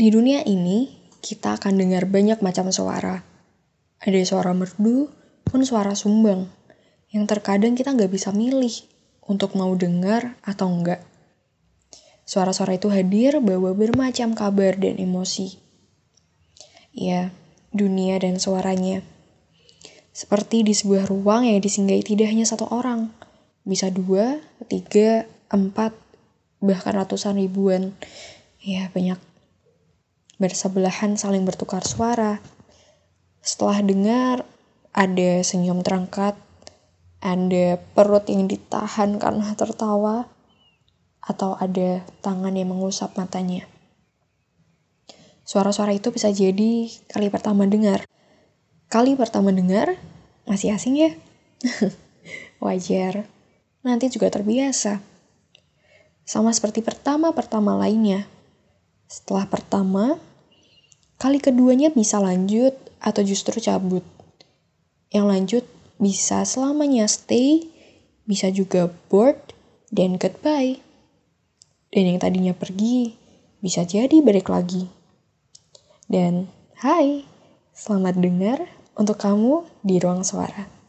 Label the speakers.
Speaker 1: Di dunia ini, kita akan dengar banyak macam suara. Ada suara merdu, pun suara sumbang, yang terkadang kita nggak bisa milih untuk mau dengar atau enggak. Suara-suara itu hadir bawa bermacam kabar dan emosi. Ya, dunia dan suaranya. Seperti di sebuah ruang yang disinggahi tidak hanya satu orang, bisa dua, tiga, empat, bahkan ratusan ribuan. Ya, banyak bersebelahan saling bertukar suara. Setelah dengar, ada senyum terangkat, ada perut yang ditahan karena tertawa, atau ada tangan yang mengusap matanya. Suara-suara itu bisa jadi kali pertama dengar. Kali pertama dengar, masih asing ya? Wajar. Nanti juga terbiasa. Sama seperti pertama-pertama lainnya. Setelah pertama, Kali keduanya bisa lanjut atau justru cabut. Yang lanjut bisa selamanya stay, bisa juga board, dan goodbye. Dan yang tadinya pergi, bisa jadi balik lagi. Dan hai, selamat dengar untuk kamu di ruang suara.